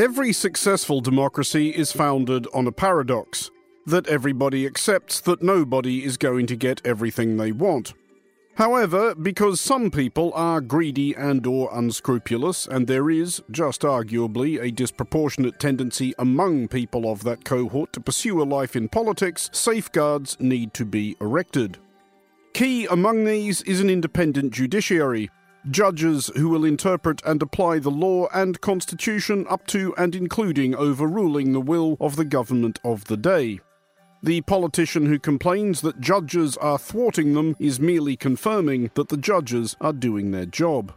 Every successful democracy is founded on a paradox that everybody accepts that nobody is going to get everything they want. However, because some people are greedy and or unscrupulous and there is just arguably a disproportionate tendency among people of that cohort to pursue a life in politics, safeguards need to be erected. Key among these is an independent judiciary, judges who will interpret and apply the law and constitution up to and including overruling the will of the government of the day. The politician who complains that judges are thwarting them is merely confirming that the judges are doing their job.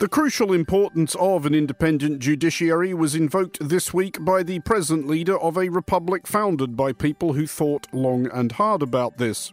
The crucial importance of an independent judiciary was invoked this week by the present leader of a republic founded by people who thought long and hard about this.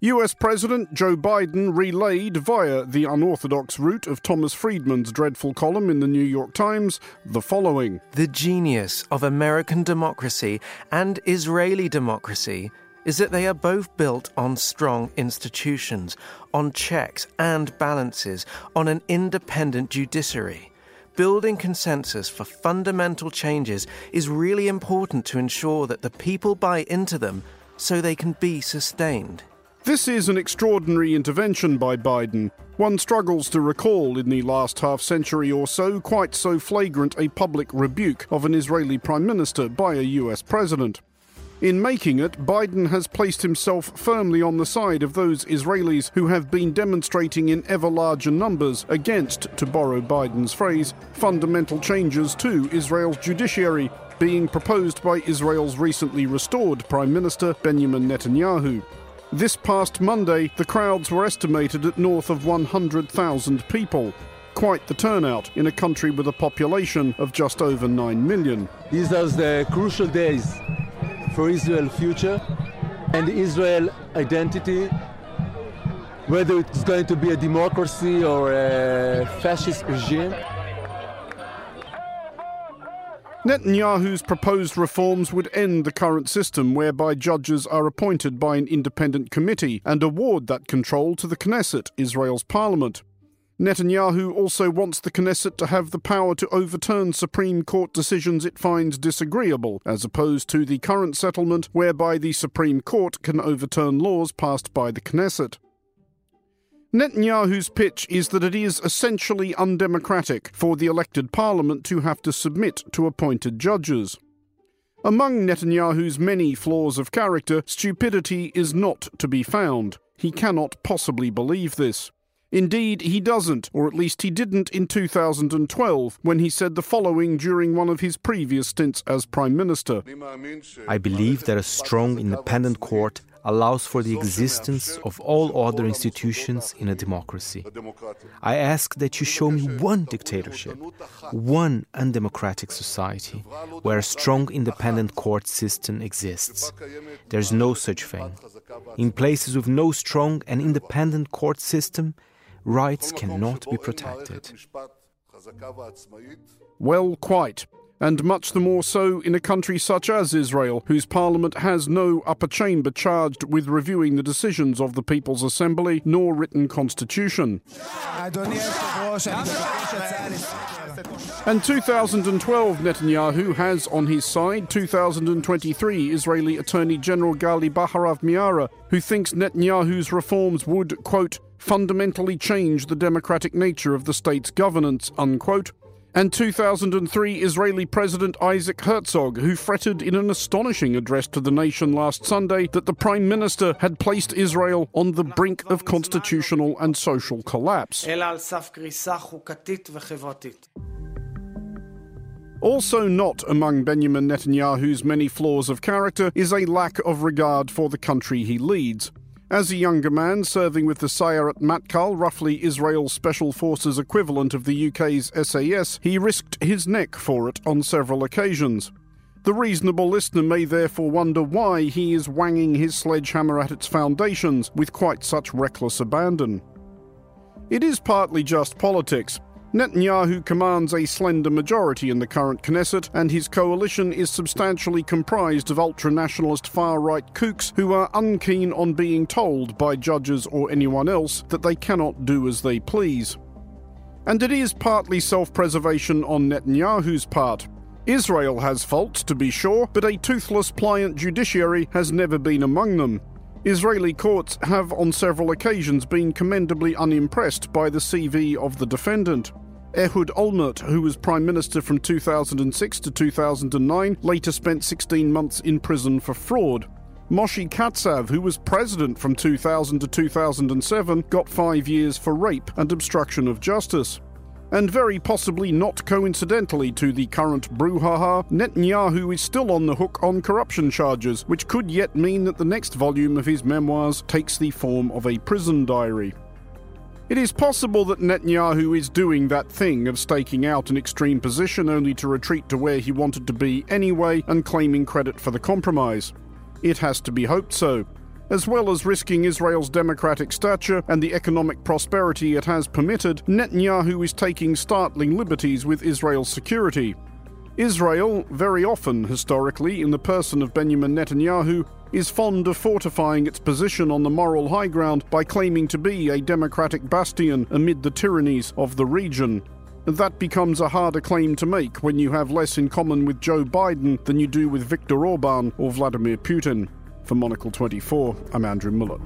US President Joe Biden relayed via the unorthodox route of Thomas Friedman's dreadful column in the New York Times the following The genius of American democracy and Israeli democracy is that they are both built on strong institutions, on checks and balances, on an independent judiciary. Building consensus for fundamental changes is really important to ensure that the people buy into them so they can be sustained. This is an extraordinary intervention by Biden. One struggles to recall in the last half century or so quite so flagrant a public rebuke of an Israeli prime minister by a US president. In making it, Biden has placed himself firmly on the side of those Israelis who have been demonstrating in ever larger numbers against, to borrow Biden's phrase, fundamental changes to Israel's judiciary being proposed by Israel's recently restored Prime Minister Benjamin Netanyahu. This past Monday, the crowds were estimated at north of 100,000 people. Quite the turnout in a country with a population of just over 9 million. These are the crucial days for Israel's future and Israel identity, whether it's going to be a democracy or a fascist regime. Netanyahu's proposed reforms would end the current system whereby judges are appointed by an independent committee and award that control to the Knesset, Israel's parliament. Netanyahu also wants the Knesset to have the power to overturn Supreme Court decisions it finds disagreeable, as opposed to the current settlement whereby the Supreme Court can overturn laws passed by the Knesset. Netanyahu's pitch is that it is essentially undemocratic for the elected parliament to have to submit to appointed judges. Among Netanyahu's many flaws of character, stupidity is not to be found. He cannot possibly believe this. Indeed, he doesn't, or at least he didn't in 2012, when he said the following during one of his previous stints as Prime Minister I believe that a strong independent court allows for the existence of all other institutions in a democracy. I ask that you show me one dictatorship, one undemocratic society where a strong independent court system exists. There's no such thing. In places with no strong and independent court system, rights cannot be protected. Well, quite and much the more so in a country such as Israel, whose parliament has no upper chamber charged with reviewing the decisions of the People's Assembly nor written constitution. And 2012 Netanyahu has on his side 2023 Israeli Attorney General Gali Baharav Miara, who thinks Netanyahu's reforms would, quote, fundamentally change the democratic nature of the state's governance, unquote, and 2003 Israeli President Isaac Herzog, who fretted in an astonishing address to the nation last Sunday that the Prime Minister had placed Israel on the brink of constitutional and social collapse. Also, not among Benjamin Netanyahu's many flaws of character is a lack of regard for the country he leads. As a younger man serving with the Sayeret Matkal, roughly Israel's Special Forces equivalent of the UK's SAS, he risked his neck for it on several occasions. The reasonable listener may therefore wonder why he is wanging his sledgehammer at its foundations with quite such reckless abandon. It is partly just politics. Netanyahu commands a slender majority in the current Knesset, and his coalition is substantially comprised of ultra nationalist far right kooks who are unkeen on being told by judges or anyone else that they cannot do as they please. And it is partly self preservation on Netanyahu's part. Israel has faults, to be sure, but a toothless, pliant judiciary has never been among them. Israeli courts have on several occasions been commendably unimpressed by the CV of the defendant. Ehud Olmert, who was Prime Minister from 2006 to 2009, later spent 16 months in prison for fraud. Moshe Katsav, who was president from 2000 to 2007, got five years for rape and obstruction of justice. And very possibly not coincidentally to the current brouhaha, Netanyahu is still on the hook on corruption charges, which could yet mean that the next volume of his memoirs takes the form of a prison diary. It is possible that Netanyahu is doing that thing of staking out an extreme position only to retreat to where he wanted to be anyway and claiming credit for the compromise. It has to be hoped so. As well as risking Israel's democratic stature and the economic prosperity it has permitted, Netanyahu is taking startling liberties with Israel's security. Israel, very often historically, in the person of Benjamin Netanyahu, is fond of fortifying its position on the moral high ground by claiming to be a democratic bastion amid the tyrannies of the region. That becomes a harder claim to make when you have less in common with Joe Biden than you do with Viktor Orban or Vladimir Putin. For Monocle 24, I'm Andrew Mueller.